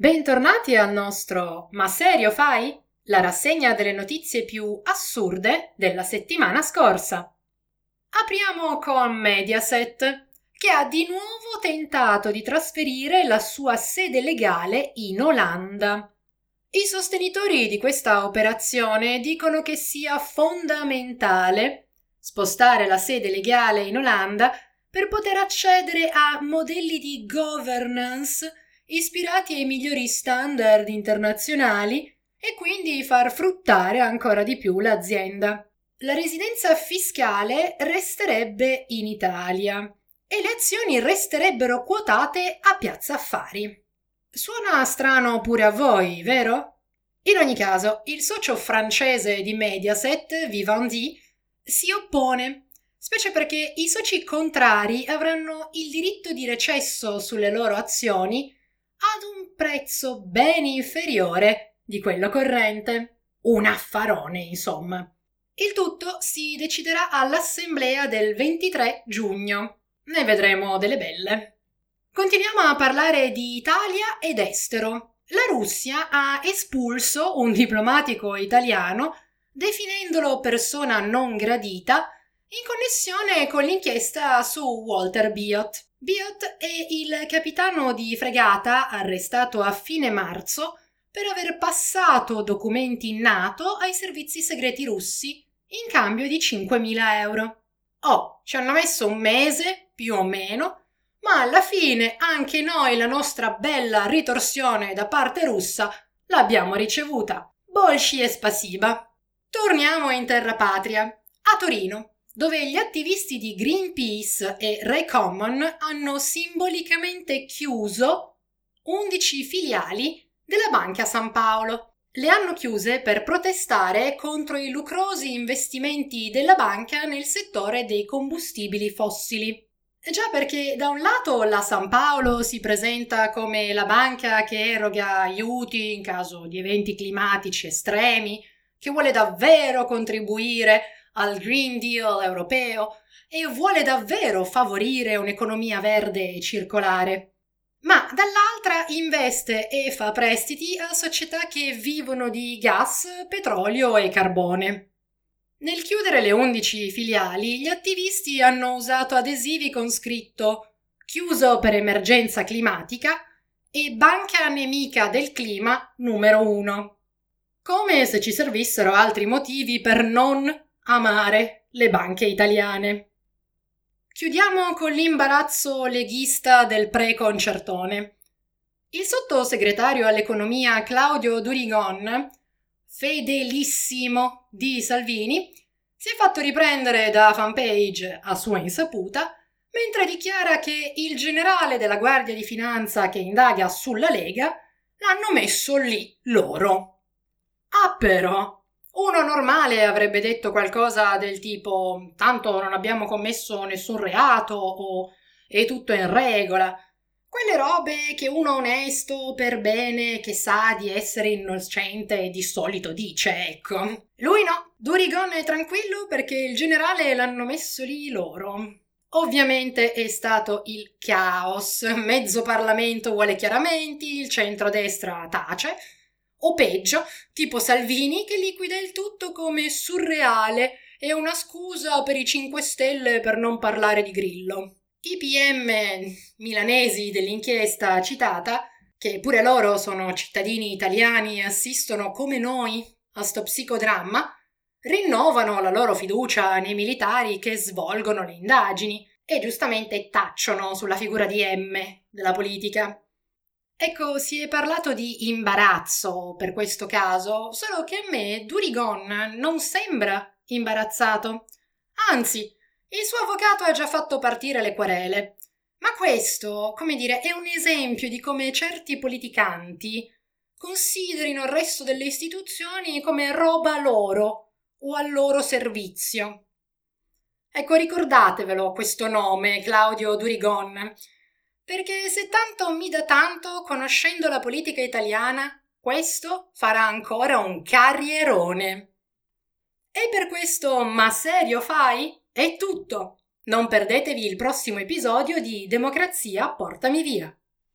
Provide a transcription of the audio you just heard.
Bentornati al nostro Ma serio fai? La rassegna delle notizie più assurde della settimana scorsa. Apriamo con Mediaset, che ha di nuovo tentato di trasferire la sua sede legale in Olanda. I sostenitori di questa operazione dicono che sia fondamentale spostare la sede legale in Olanda per poter accedere a modelli di governance ispirati ai migliori standard internazionali e quindi far fruttare ancora di più l'azienda. La residenza fiscale resterebbe in Italia e le azioni resterebbero quotate a Piazza Affari. Suona strano pure a voi, vero? In ogni caso, il socio francese di Mediaset, Vivendi, si oppone, specie perché i soci contrari avranno il diritto di recesso sulle loro azioni ad un prezzo ben inferiore di quello corrente. Un affarone, insomma. Il tutto si deciderà all'assemblea del 23 giugno. Ne vedremo delle belle. Continuiamo a parlare di Italia ed estero. La Russia ha espulso un diplomatico italiano definendolo persona non gradita in connessione con l'inchiesta su Walter Biot. Biot è il capitano di fregata arrestato a fine marzo per aver passato documenti NATO ai servizi segreti russi in cambio di 5.000 euro. Oh, ci hanno messo un mese, più o meno, ma alla fine anche noi la nostra bella ritorsione da parte russa l'abbiamo ricevuta. Bolsci e spasiba. Torniamo in terra patria, a Torino dove gli attivisti di Greenpeace e Ray Common hanno simbolicamente chiuso 11 filiali della Banca San Paolo. Le hanno chiuse per protestare contro i lucrosi investimenti della banca nel settore dei combustibili fossili. Già perché da un lato la San Paolo si presenta come la banca che eroga aiuti in caso di eventi climatici estremi, che vuole davvero contribuire al Green Deal europeo e vuole davvero favorire un'economia verde e circolare. Ma dall'altra investe e fa prestiti a società che vivono di gas, petrolio e carbone. Nel chiudere le 11 filiali, gli attivisti hanno usato adesivi con scritto chiuso per emergenza climatica e banca nemica del clima numero 1. Come se ci servissero altri motivi per non amare le banche italiane. Chiudiamo con l'imbarazzo leghista del pre-concertone. Il sottosegretario all'economia Claudio Durigon, fedelissimo di Salvini, si è fatto riprendere da fanpage a sua insaputa mentre dichiara che il generale della Guardia di Finanza che indaga sulla Lega l'hanno messo lì loro. Ah però, uno normale avrebbe detto qualcosa del tipo tanto non abbiamo commesso nessun reato o è tutto in regola. Quelle robe che uno onesto, per bene, che sa di essere innocente di solito dice, ecco. Lui no, Durigon è tranquillo perché il generale l'hanno messo lì loro. Ovviamente è stato il caos. Mezzo Parlamento vuole chiaramenti, il centrodestra tace, o peggio, tipo Salvini che liquida il tutto come surreale e una scusa per i 5 Stelle per non parlare di Grillo. I PM milanesi dell'inchiesta citata, che pure loro sono cittadini italiani e assistono come noi a sto psicodramma, rinnovano la loro fiducia nei militari che svolgono le indagini e giustamente tacciono sulla figura di M della politica. Ecco, si è parlato di imbarazzo per questo caso, solo che a me Durigon non sembra imbarazzato. Anzi, il suo avvocato ha già fatto partire le querele. Ma questo, come dire, è un esempio di come certi politicanti considerino il resto delle istituzioni come roba loro o al loro servizio. Ecco, ricordatevelo questo nome, Claudio Durigon, perché se tanto mi dà tanto conoscendo la politica italiana, questo farà ancora un carrierone. E per questo Ma serio fai? È tutto. Non perdetevi il prossimo episodio di Democrazia portami via.